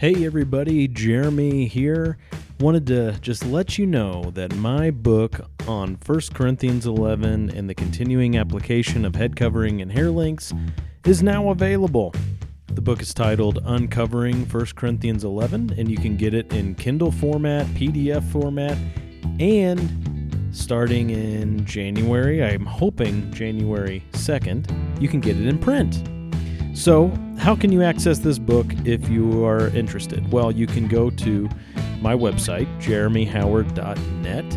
Hey everybody, Jeremy here. Wanted to just let you know that my book on 1 Corinthians 11 and the continuing application of head covering and hair links is now available. The book is titled Uncovering 1 Corinthians 11, and you can get it in Kindle format, PDF format, and starting in January, I'm hoping January 2nd, you can get it in print. So, how can you access this book if you are interested? Well, you can go to my website, jeremyhoward.net,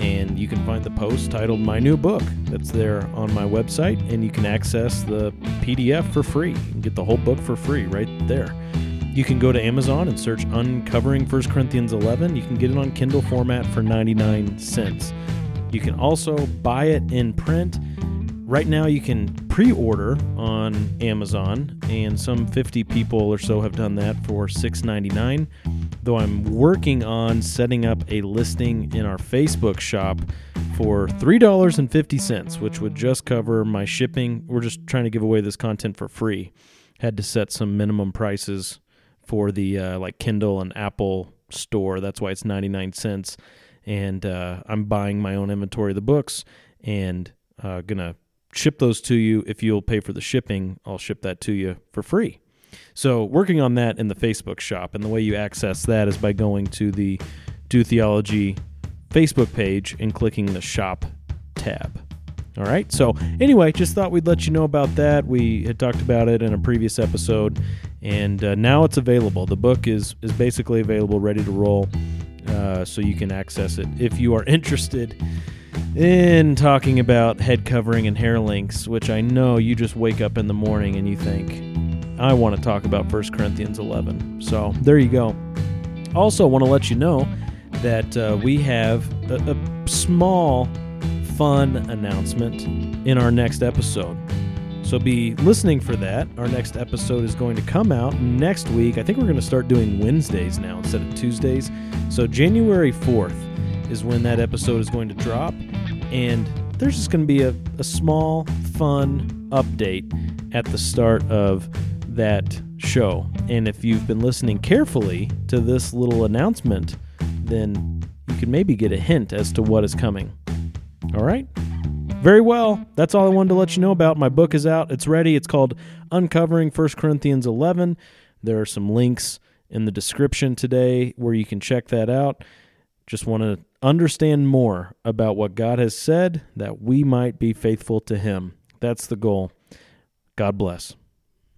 and you can find the post titled My New Book that's there on my website, and you can access the PDF for free. You can get the whole book for free right there. You can go to Amazon and search Uncovering 1 Corinthians 11. You can get it on Kindle format for 99 cents. You can also buy it in print. Right now, you can pre order on Amazon, and some 50 people or so have done that for $6.99. Though I'm working on setting up a listing in our Facebook shop for $3.50, which would just cover my shipping. We're just trying to give away this content for free. Had to set some minimum prices for the uh, like Kindle and Apple store. That's why it's 99 cents. And uh, I'm buying my own inventory of the books and uh, gonna ship those to you. If you'll pay for the shipping, I'll ship that to you for free. So, working on that in the Facebook shop. And the way you access that is by going to the Do Theology Facebook page and clicking the shop tab. All right. So, anyway, just thought we'd let you know about that. We had talked about it in a previous episode, and uh, now it's available. The book is, is basically available, ready to roll, uh, so you can access it if you are interested in talking about head covering and hair links, which I know you just wake up in the morning and you think, I want to talk about 1 Corinthians 11. So there you go. Also, want to let you know that uh, we have a, a small, fun announcement in our next episode. So be listening for that. Our next episode is going to come out next week. I think we're going to start doing Wednesdays now instead of Tuesdays. So January 4th is when that episode is going to drop. And there's just going to be a, a small, fun update at the start of that show. And if you've been listening carefully to this little announcement, then you can maybe get a hint as to what is coming. All right? Very well. That's all I wanted to let you know about. My book is out. It's ready. It's called Uncovering 1 Corinthians 11. There are some links in the description today where you can check that out. Just want to understand more about what God has said that we might be faithful to Him. That's the goal. God bless.